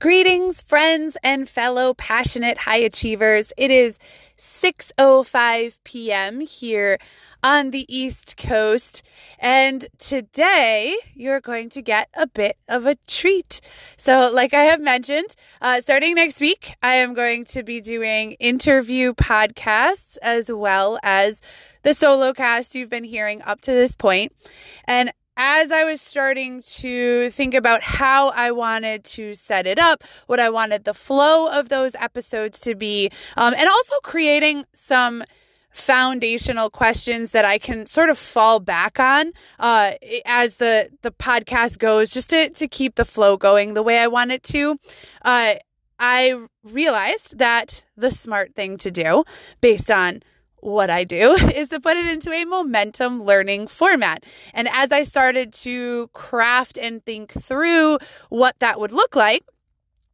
Greetings, friends and fellow passionate high achievers. It is 6:05 p.m. here on the East Coast, and today you're going to get a bit of a treat. So, like I have mentioned, uh, starting next week, I am going to be doing interview podcasts as well as the solo cast you've been hearing up to this point. And as I was starting to think about how I wanted to set it up, what I wanted the flow of those episodes to be, um, and also creating some foundational questions that I can sort of fall back on uh, as the the podcast goes, just to to keep the flow going the way I want it to. Uh, I realized that the smart thing to do, based on what I do is to put it into a momentum learning format. And as I started to craft and think through what that would look like,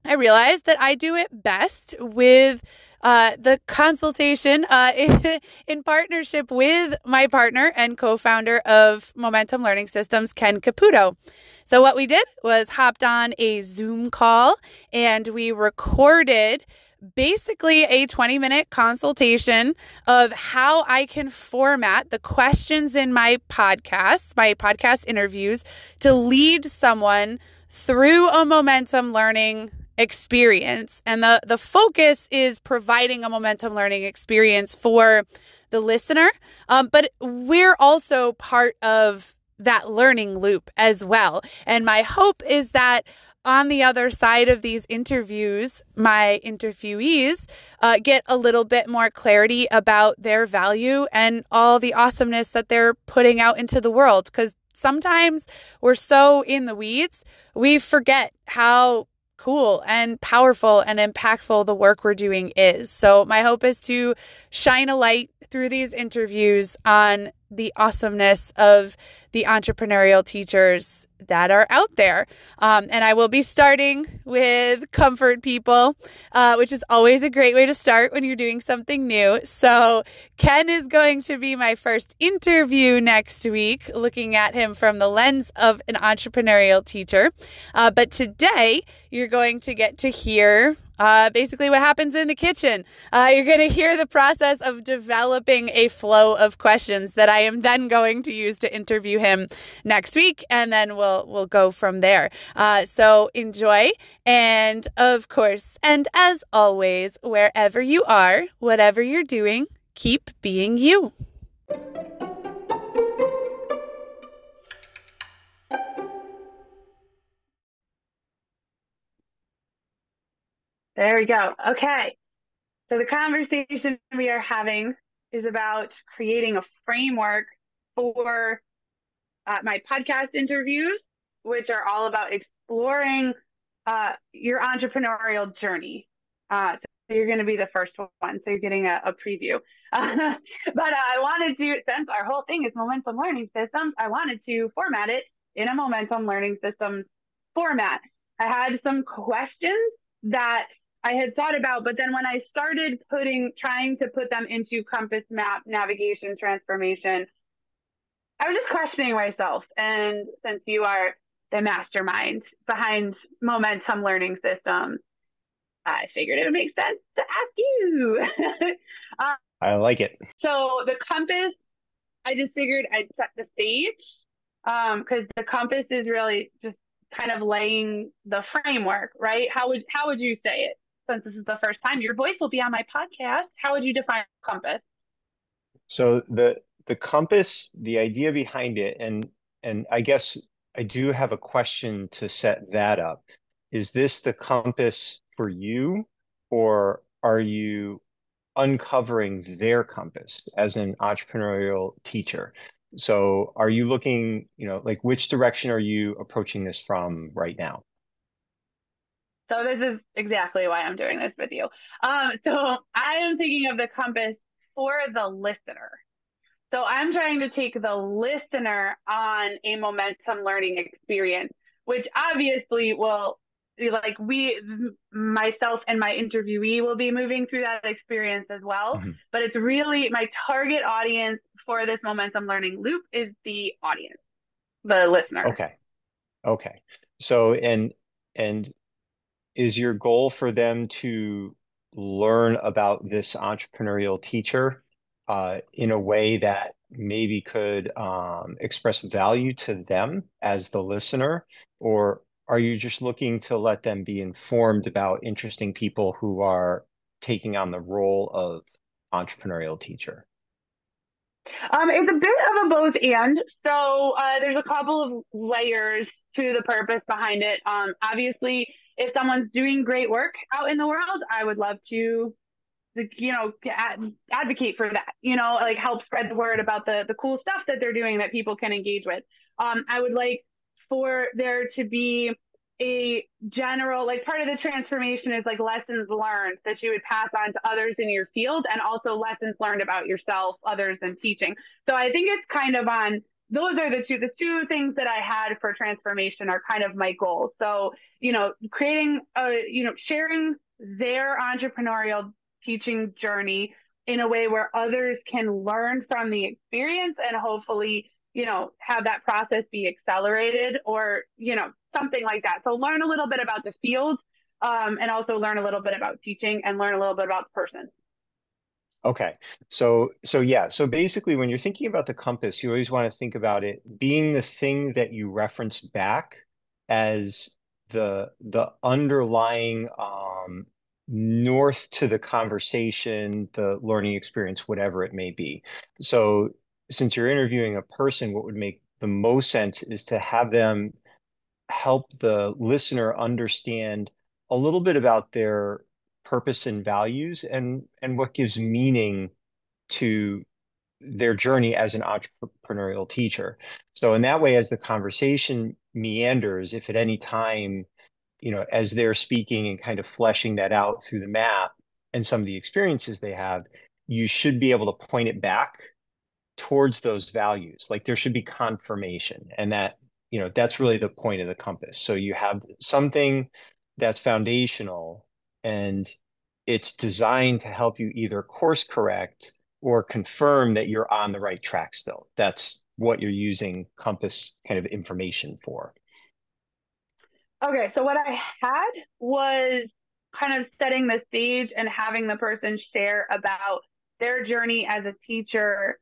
I realized that I do it best with uh, the consultation uh, in, in, partnership with my partner and co founder of Momentum Learning Systems, Ken Caputo. So, what we did was hopped on a Zoom call and we recorded basically a 20 minute consultation of how I can format the questions in my podcasts, my podcast interviews, to lead someone through a momentum learning experience. And the, the focus is providing a momentum learning experience for the listener. Um, but we're also part of that learning loop as well. And my hope is that on the other side of these interviews, my interviewees uh, get a little bit more clarity about their value and all the awesomeness that they're putting out into the world. Because sometimes we're so in the weeds, we forget how cool and powerful and impactful the work we're doing is. So, my hope is to shine a light through these interviews on the awesomeness of the entrepreneurial teachers that are out there. Um, and I will be starting with comfort people, uh, which is always a great way to start when you're doing something new. So, Ken is going to be my first interview next week, looking at him from the lens of an entrepreneurial teacher. Uh, but today, you're going to get to hear uh, basically what happens in the kitchen. Uh, you're going to hear the process of developing a flow of questions that I am then going to use to interview him next week, and then we'll we'll go from there. Uh, so enjoy, and of course, and as always, wherever you are, whatever you're doing, keep being you. There we go. Okay. So the conversation we are having is about creating a framework for uh, my podcast interviews, which are all about exploring uh, your entrepreneurial journey. Uh, so you're going to be the first one. So you're getting a, a preview. but uh, I wanted to, since our whole thing is momentum learning systems, I wanted to format it in a momentum learning systems format. I had some questions that I had thought about, but then when I started putting, trying to put them into compass map navigation transformation, I was just questioning myself. And since you are the mastermind behind momentum learning System, I figured it would make sense to ask you. um, I like it. So the compass, I just figured I'd set the stage because um, the compass is really just kind of laying the framework, right? How would how would you say it? Since this is the first time, your voice will be on my podcast. How would you define compass? So the the compass, the idea behind it, and and I guess I do have a question to set that up. Is this the compass for you, or are you uncovering their compass as an entrepreneurial teacher? So are you looking, you know, like which direction are you approaching this from right now? So this is exactly why I'm doing this with you. Um, so I am thinking of the compass for the listener. So I'm trying to take the listener on a momentum learning experience, which obviously will be like we myself and my interviewee will be moving through that experience as well mm-hmm. but it's really my target audience for this momentum learning loop is the audience the listener okay okay so and and is your goal for them to learn about this entrepreneurial teacher uh, in a way that maybe could um, express value to them as the listener? Or are you just looking to let them be informed about interesting people who are taking on the role of entrepreneurial teacher? Um, it's a bit of a both and. So uh, there's a couple of layers to the purpose behind it. Um, obviously, if someone's doing great work out in the world, I would love to, you know, ad- advocate for that. You know, like help spread the word about the the cool stuff that they're doing that people can engage with. Um, I would like for there to be a general like part of the transformation is like lessons learned that you would pass on to others in your field and also lessons learned about yourself others and teaching so i think it's kind of on those are the two the two things that i had for transformation are kind of my goals so you know creating a you know sharing their entrepreneurial teaching journey in a way where others can learn from the experience and hopefully you know have that process be accelerated or you know something like that. So learn a little bit about the field um, and also learn a little bit about teaching and learn a little bit about the person. Okay. So so yeah, so basically when you're thinking about the compass, you always want to think about it being the thing that you reference back as the the underlying um north to the conversation, the learning experience, whatever it may be. So since you're interviewing a person, what would make the most sense is to have them help the listener understand a little bit about their purpose and values and and what gives meaning to their journey as an entrepreneurial teacher. So in that way as the conversation meanders if at any time you know as they're speaking and kind of fleshing that out through the map and some of the experiences they have you should be able to point it back towards those values like there should be confirmation and that you know that's really the point of the compass so you have something that's foundational and it's designed to help you either course correct or confirm that you're on the right track still that's what you're using compass kind of information for okay so what i had was kind of setting the stage and having the person share about their journey as a teacher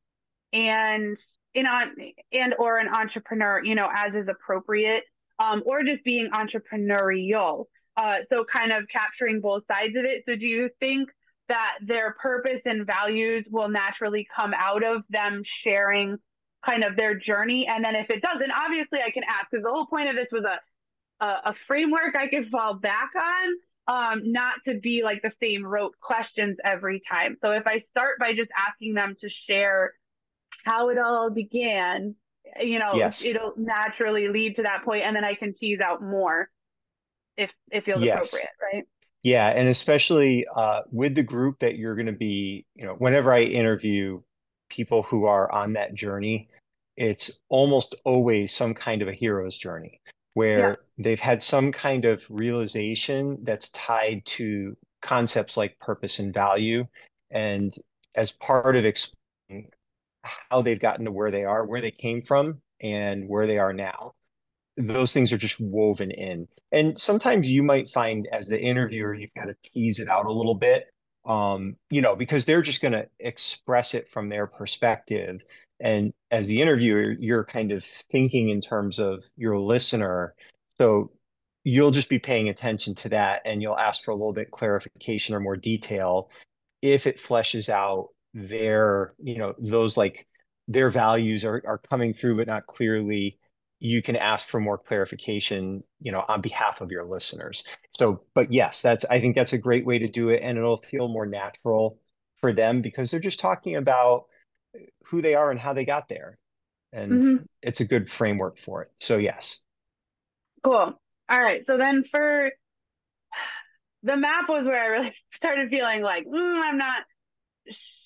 and in on and or an entrepreneur, you know, as is appropriate, um, or just being entrepreneurial. Uh, so kind of capturing both sides of it. So do you think that their purpose and values will naturally come out of them sharing kind of their journey? And then if it doesn't, obviously I can ask because the whole point of this was a a, a framework I could fall back on. Um, not to be like the same rote questions every time. So if I start by just asking them to share how it all began, you know, yes. it'll naturally lead to that point, and then I can tease out more if it feels yes. appropriate, right? Yeah, and especially uh, with the group that you're going to be, you know, whenever I interview people who are on that journey, it's almost always some kind of a hero's journey where yeah. they've had some kind of realization that's tied to concepts like purpose and value. And as part of explaining how they've gotten to where they are, where they came from, and where they are now. Those things are just woven in. And sometimes you might find as the interviewer, you've got to tease it out a little bit, um, you know, because they're just going to express it from their perspective. And as the interviewer, you're kind of thinking in terms of your listener. So you'll just be paying attention to that and you'll ask for a little bit clarification or more detail if it fleshes out their you know those like their values are, are coming through but not clearly you can ask for more clarification you know on behalf of your listeners so but yes that's i think that's a great way to do it and it'll feel more natural for them because they're just talking about who they are and how they got there and mm-hmm. it's a good framework for it so yes cool all right so then for the map was where i really started feeling like mm, i'm not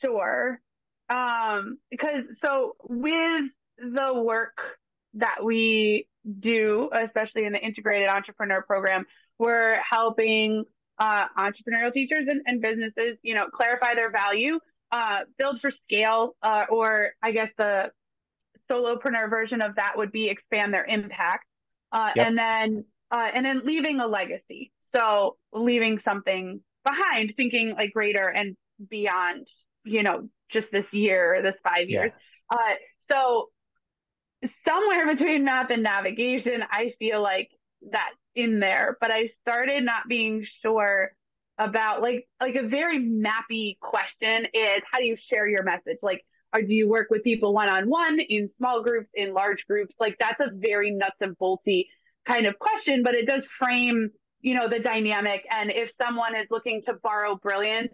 Sure. Um, because so with the work that we do, especially in the integrated entrepreneur program, we're helping uh, entrepreneurial teachers and, and, businesses, you know, clarify their value, uh, build for scale, uh, or I guess the solopreneur version of that would be expand their impact, uh, yep. and then uh, and then leaving a legacy. So leaving something behind, thinking like greater and beyond, you know, just this year, this five years. Yeah. Uh, so somewhere between map and navigation, I feel like that's in there, but I started not being sure about like like a very mappy question is how do you share your message? Like or do you work with people one on one in small groups, in large groups? Like that's a very nuts and bolty kind of question, but it does frame, you know, the dynamic. And if someone is looking to borrow brilliance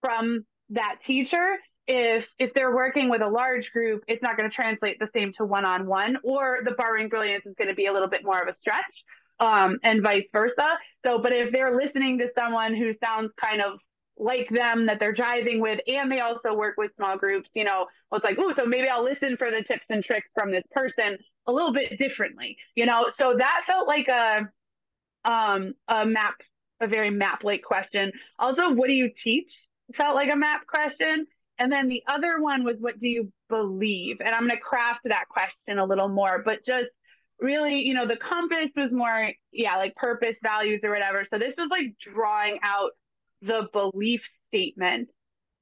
from that teacher, if if they're working with a large group, it's not going to translate the same to one on one, or the borrowing brilliance is going to be a little bit more of a stretch, um, and vice versa. So, but if they're listening to someone who sounds kind of like them that they're driving with and they also work with small groups you know well, it's like oh so maybe i'll listen for the tips and tricks from this person a little bit differently you know? So that felt like a um a map a very map like question. Also what do you teach felt like a map question and then the other one was what do you believe? And i'm going to craft that question a little more but just really you know the compass was more yeah like purpose values or whatever. So this was like drawing out the belief statement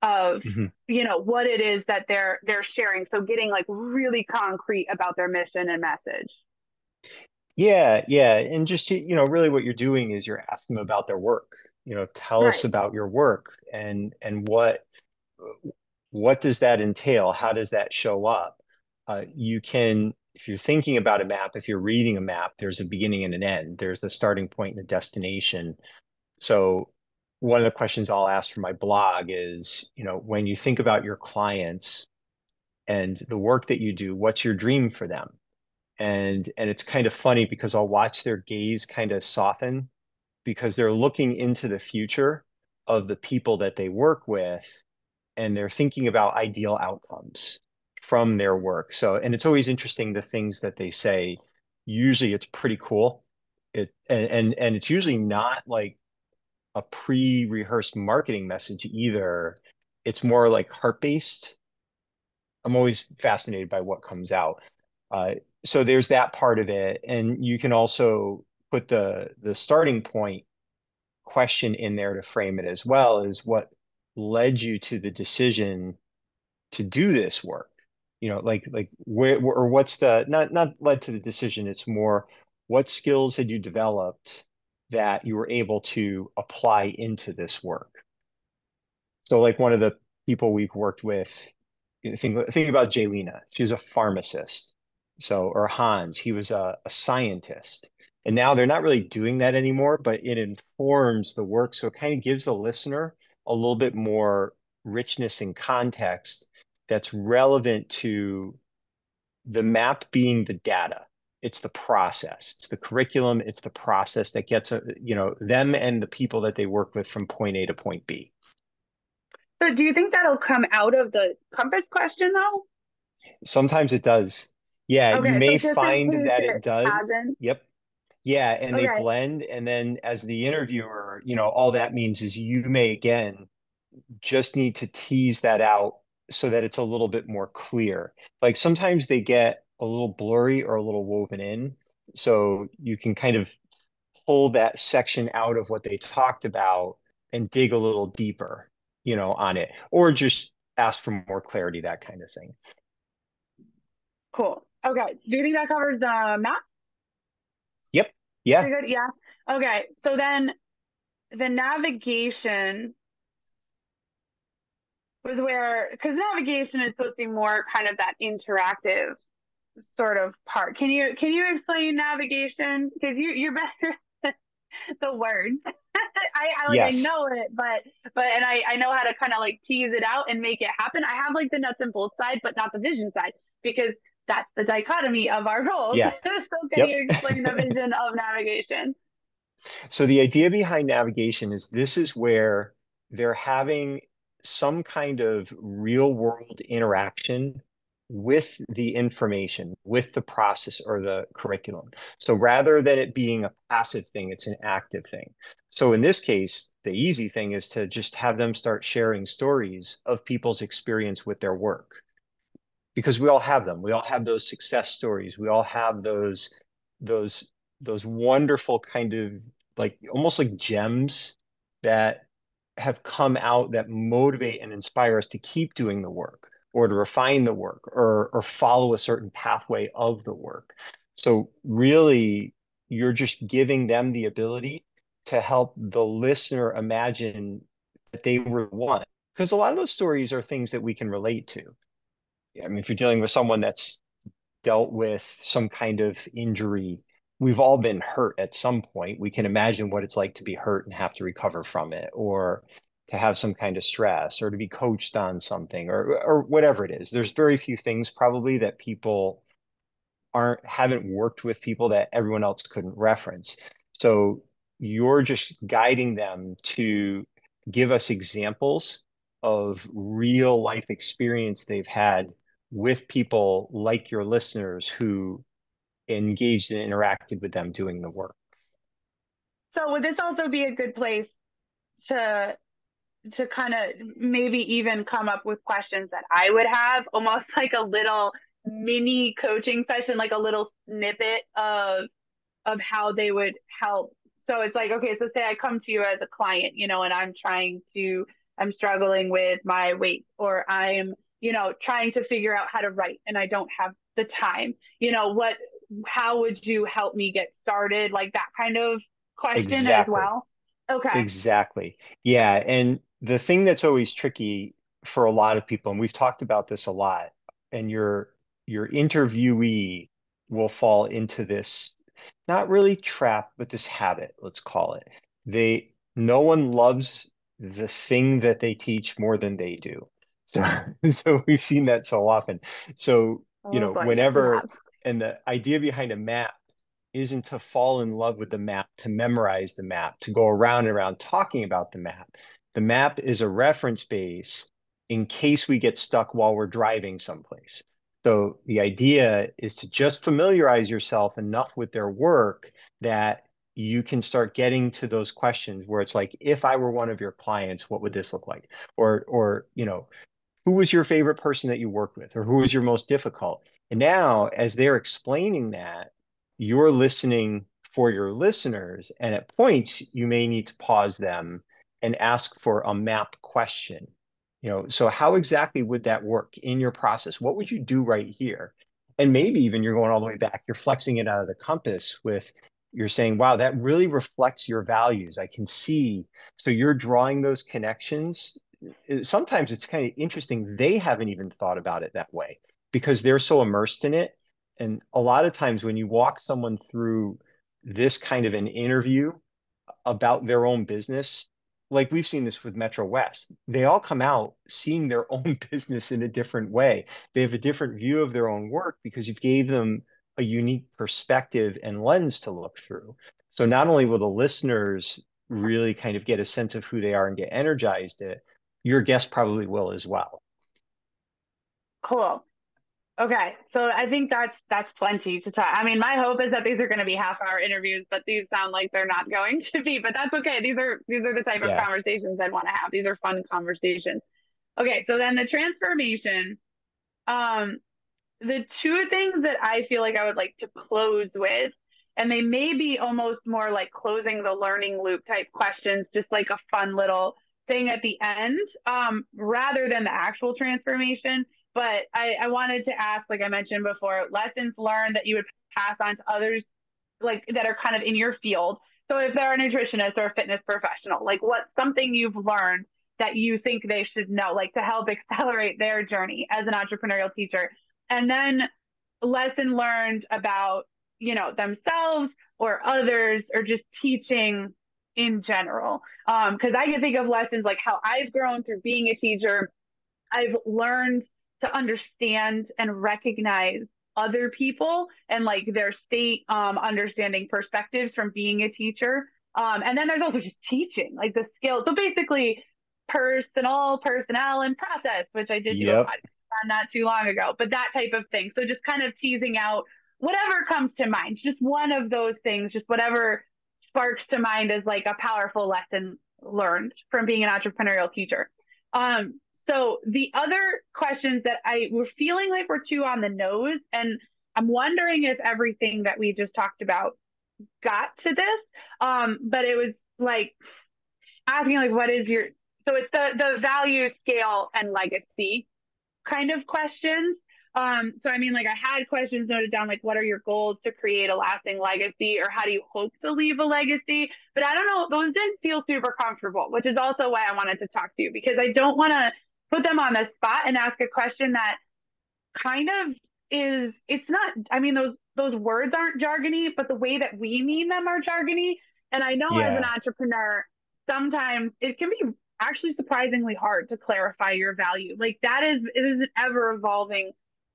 of mm-hmm. you know what it is that they're they're sharing. So getting like really concrete about their mission and message. Yeah yeah. And just you know really what you're doing is you're asking them about their work. You know tell right. us about your work and and what what does that entail? How does that show up? Uh, you can if you're thinking about a map if you're reading a map there's a beginning and an end. There's a starting point and a destination. So one of the questions I'll ask for my blog is, you know, when you think about your clients and the work that you do, what's your dream for them? And and it's kind of funny because I'll watch their gaze kind of soften because they're looking into the future of the people that they work with and they're thinking about ideal outcomes from their work. So and it's always interesting the things that they say. Usually it's pretty cool. It and and, and it's usually not like a pre-rehearsed marketing message either. It's more like heart-based. I'm always fascinated by what comes out. Uh, so there's that part of it, and you can also put the the starting point question in there to frame it as well is what led you to the decision to do this work you know like like where or what's the not not led to the decision it's more what skills had you developed that you were able to apply into this work. So, like one of the people we've worked with, think, think about Jaylena. She's a pharmacist. So, or Hans, he was a, a scientist. And now they're not really doing that anymore, but it informs the work. So it kind of gives the listener a little bit more richness and context that's relevant to the map being the data. It's the process. It's the curriculum. It's the process that gets a, uh, you know them and the people that they work with from point a to point b. So do you think that'll come out of the compass question though? Sometimes it does. Yeah okay, you may so find that it does. hasn't. yep yeah and okay. they blend and then as the interviewer you know all that means is you may again just need to tease that out so that it's a little bit more clear like sometimes they get a little blurry or a little woven in. So you can kind of pull that section out of what they talked about and dig a little deeper, you know, on it, or just ask for more clarity, that kind of thing. Cool. Okay. Do you think that covers the map? Yeah. Good. Yeah. Okay. So then the navigation was where, because navigation is supposed to be more kind of that interactive sort of part. Can you can you explain navigation? Because you you're better the words. I, I like yes. I know it, but but and I I know how to kind of like tease it out and make it happen. I have like the nuts and bolts side, but not the vision side because that's the dichotomy of our roles. Yeah. so can yep. you explain the vision of navigation? So the idea behind navigation is this is where they're having some kind of real world interaction with the information, with the process or the curriculum. So rather than it being a passive thing, it's an active thing. So in this case, the easy thing is to just have them start sharing stories of people's experience with their work. Because we all have them. We all have those success stories. We all have those those those wonderful kind of like almost like gems that have come out that motivate and inspire us to keep doing the work or to refine the work or or follow a certain pathway of the work. So really you're just giving them the ability to help the listener imagine that they were one because a lot of those stories are things that we can relate to. I mean, if you're dealing with someone that's dealt with some kind of injury, we've all been hurt at some point. We can imagine what it's like to be hurt and have to recover from it, or to have some kind of stress, or to be coached on something, or or whatever it is. There's very few things probably that people aren't haven't worked with people that everyone else couldn't reference. So you're just guiding them to give us examples of real life experience they've had with people like your listeners who engaged and interacted with them doing the work. So would this also be a good place to to kind of maybe even come up with questions that I would have, almost like a little mini coaching session, like a little snippet of of how they would help. So it's like, okay, so say I come to you as a client, you know, and I'm trying to I'm struggling with my weight or I'm, you know, trying to figure out how to write and I don't have the time. You know, what how would you help me get started? Like that kind of question exactly. as well. Okay. Exactly. Yeah. And the thing that's always tricky for a lot of people, and we've talked about this a lot, and your your interviewee will fall into this not really trap, but this habit, let's call it. They no one loves the thing that they teach more than they do. So so we've seen that so often. So, you know, oh, whenever and the idea behind a map isn't to fall in love with the map, to memorize the map, to go around and around talking about the map. The map is a reference base in case we get stuck while we're driving someplace. So the idea is to just familiarize yourself enough with their work that you can start getting to those questions where it's like, if I were one of your clients, what would this look like? Or, or, you know, who was your favorite person that you worked with, or who was your most difficult? And now, as they're explaining that, you're listening for your listeners. And at points, you may need to pause them and ask for a map question. You know, so how exactly would that work in your process? What would you do right here? And maybe even you're going all the way back, you're flexing it out of the compass with you're saying, wow, that really reflects your values. I can see. So you're drawing those connections. Sometimes it's kind of interesting. They haven't even thought about it that way because they're so immersed in it. And a lot of times when you walk someone through this kind of an interview about their own business, like we've seen this with Metro West, they all come out seeing their own business in a different way. They have a different view of their own work because you've gave them a unique perspective and lens to look through. So not only will the listeners really kind of get a sense of who they are and get energized it, your guest probably will as well. Cool. Okay, so I think that's that's plenty to talk. I mean, my hope is that these are going to be half hour interviews, but these sound like they're not going to be. But that's okay. These are these are the type yeah. of conversations I'd want to have. These are fun conversations. Okay, so then the transformation. Um, the two things that I feel like I would like to close with, and they may be almost more like closing the learning loop type questions, just like a fun little thing at the end, um, rather than the actual transformation. But I, I wanted to ask, like I mentioned before, lessons learned that you would pass on to others, like that are kind of in your field. So if they're a nutritionist or a fitness professional, like what's something you've learned that you think they should know, like to help accelerate their journey as an entrepreneurial teacher and then lesson learned about you know themselves or others or just teaching in general because um, i can think of lessons like how i've grown through being a teacher i've learned to understand and recognize other people and like their state um, understanding perspectives from being a teacher um, and then there's also just teaching like the skill so basically personal personnel and process which i did yep. not too long ago, but that type of thing. So just kind of teasing out whatever comes to mind, just one of those things, just whatever sparks to mind as like a powerful lesson learned from being an entrepreneurial teacher. Um, so the other questions that I were feeling like we're too on the nose, and I'm wondering if everything that we just talked about got to this. Um, but it was like asking like what is your so it's the the value scale and legacy kind of questions. Um, so I mean, like I had questions noted down, like what are your goals to create a lasting legacy, or how do you hope to leave a legacy? But I don't know; those didn't feel super comfortable, which is also why I wanted to talk to you because I don't want to put them on the spot and ask a question that kind of is. It's not. I mean, those those words aren't jargony, but the way that we mean them are jargony. And I know yeah. as an entrepreneur, sometimes it can be actually surprisingly hard to clarify your value. Like that is it is an ever evolving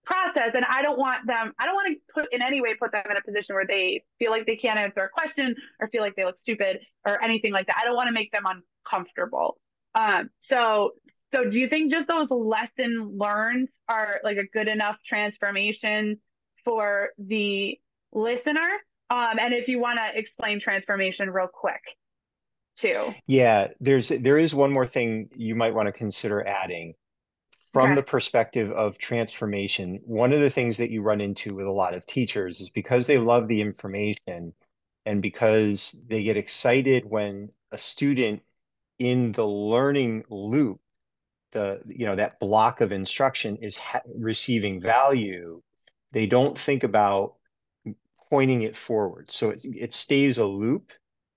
process and i don't want them i don't want to put in any way put them in a position where they feel like they can't answer a question or feel like they look stupid or anything like that. I don't want to make them uncomfortable. Um so so do you think just those lesson learned are like a good enough transformation for the listener? Um and if you want to explain transformation real quick too. Yeah there's there is one more thing you might want to consider adding from the perspective of transformation, one of the things that you run into with a lot of teachers is because they love the information and because they get excited when a student in the learning loop the you know that block of instruction is ha- receiving value they don't think about pointing it forward. So it, it stays a loop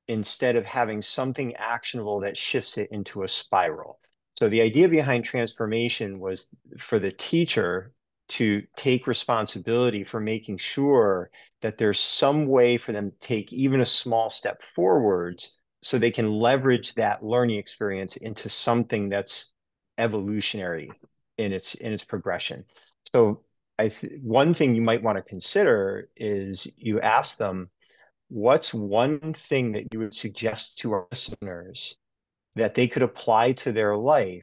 instead of having something actionable that shifts it into a spiral so the idea behind transformation was for the teacher to take responsibility for making sure that there's some way for them to take even a small step forwards so they can leverage that learning experience into something that's evolutionary in its in its progression. So I th- one thing you might want to consider is you ask them what's one thing that you would suggest to our listeners that they could apply to their life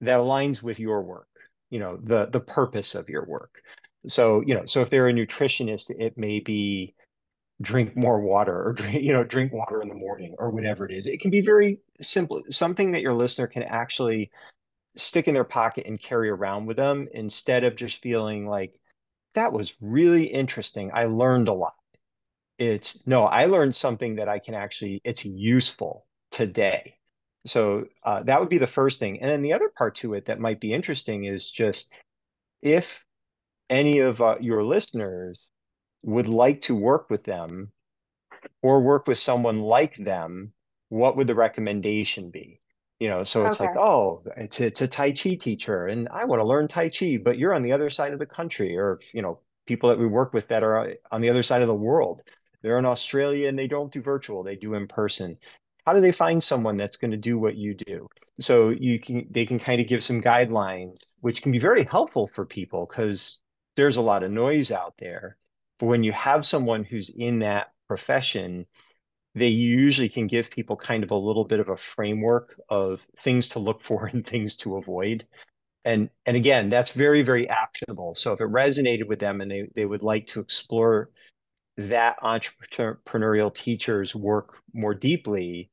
that aligns with your work you know the the purpose of your work. So you know so if they're a nutritionist it may be drink more water or drink, you know drink water in the morning or whatever it is. It can be very simple something that your listener can actually stick in their pocket and carry around with them instead of just feeling like that was really interesting. I learned a lot. It's no i learned something that i can actually it's useful today. So uh, that would be the first thing. And then the other part to it that might be interesting is just if any of uh, your listeners would like to work with them or work with someone like them, what would the recommendation be? You know, so it's okay. like, oh, it's it's a Tai Chi teacher, and I want to learn Tai Chi, but you're on the other side of the country, or you know, people that we work with that are on the other side of the world. They're in Australia and they don't do virtual; they do in person how do they find someone that's going to do what you do? So you can they can kind of give some guidelines which can be very helpful for people because there's a lot of noise out there. But when you have someone who's in that profession they usually can give people kind of a little bit of a framework of things to look for and things to avoid. And and again that's very very actionable. So if it resonated with them and they they would like to explore that entrepreneurial teacher's work more deeply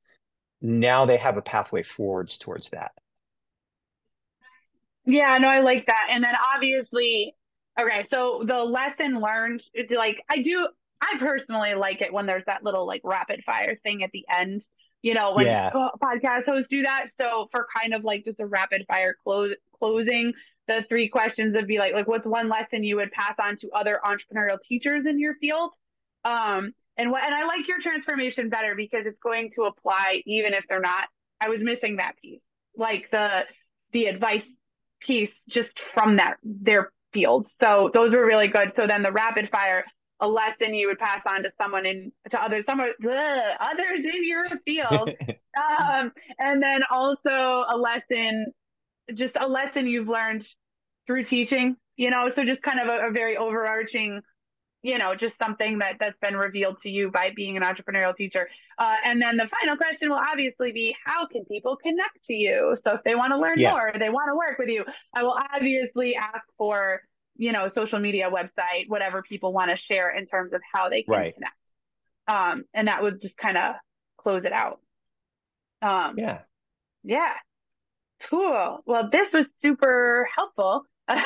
now they have a pathway forwards towards that. Yeah, no, I like that. And then obviously, okay, so the lesson learned, like I do, I personally like it when there's that little like rapid fire thing at the end. You know, when yeah. podcast hosts do that. So for kind of like just a rapid fire close closing, the three questions would be like, like what's one lesson you would pass on to other entrepreneurial teachers in your field? Um, and what and I like your transformation better because it's going to apply even if they're not. I was missing that piece, like the the advice piece just from that their field. So those were really good. So then the rapid fire, a lesson you would pass on to someone in to others, someone ugh, others in your field, um, and then also a lesson, just a lesson you've learned through teaching. You know, so just kind of a, a very overarching you know just something that that's been revealed to you by being an entrepreneurial teacher. Uh, and then the final question will obviously be how can people connect to you? So if they want to learn yeah. more they want to work with you i will obviously ask for you know social media website whatever people want to share in terms of how they can right. connect. Um, and that would just kind of close it out. Um, yeah. yeah. Cool. Well this was super helpful and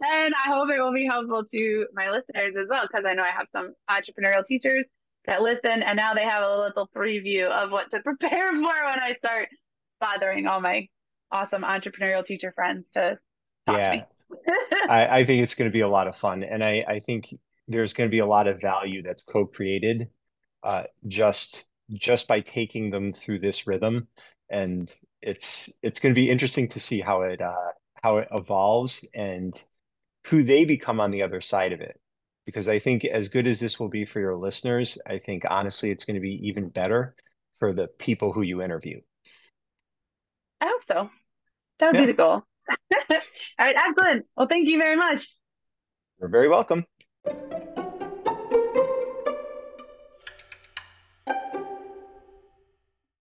I hope it will be helpful to my listeners as well, because I know I have some entrepreneurial teachers that listen, and now they have a little preview of what to prepare for when I start bothering all my awesome entrepreneurial teacher friends to talk. yeah. I, I think it's going to be a lot of fun, and I, I think there's going to be a lot of value that's co-created uh, just just by taking them through this rhythm, and it's it's going to be interesting to see how it uh, how it evolves and who they become on the other side of it. Because I think as good as this will be for your listeners, I think honestly it's going to be even better for the people who you interview. I hope so. That would yeah. be the goal. All right, excellent. Well, thank you very much. You're very welcome.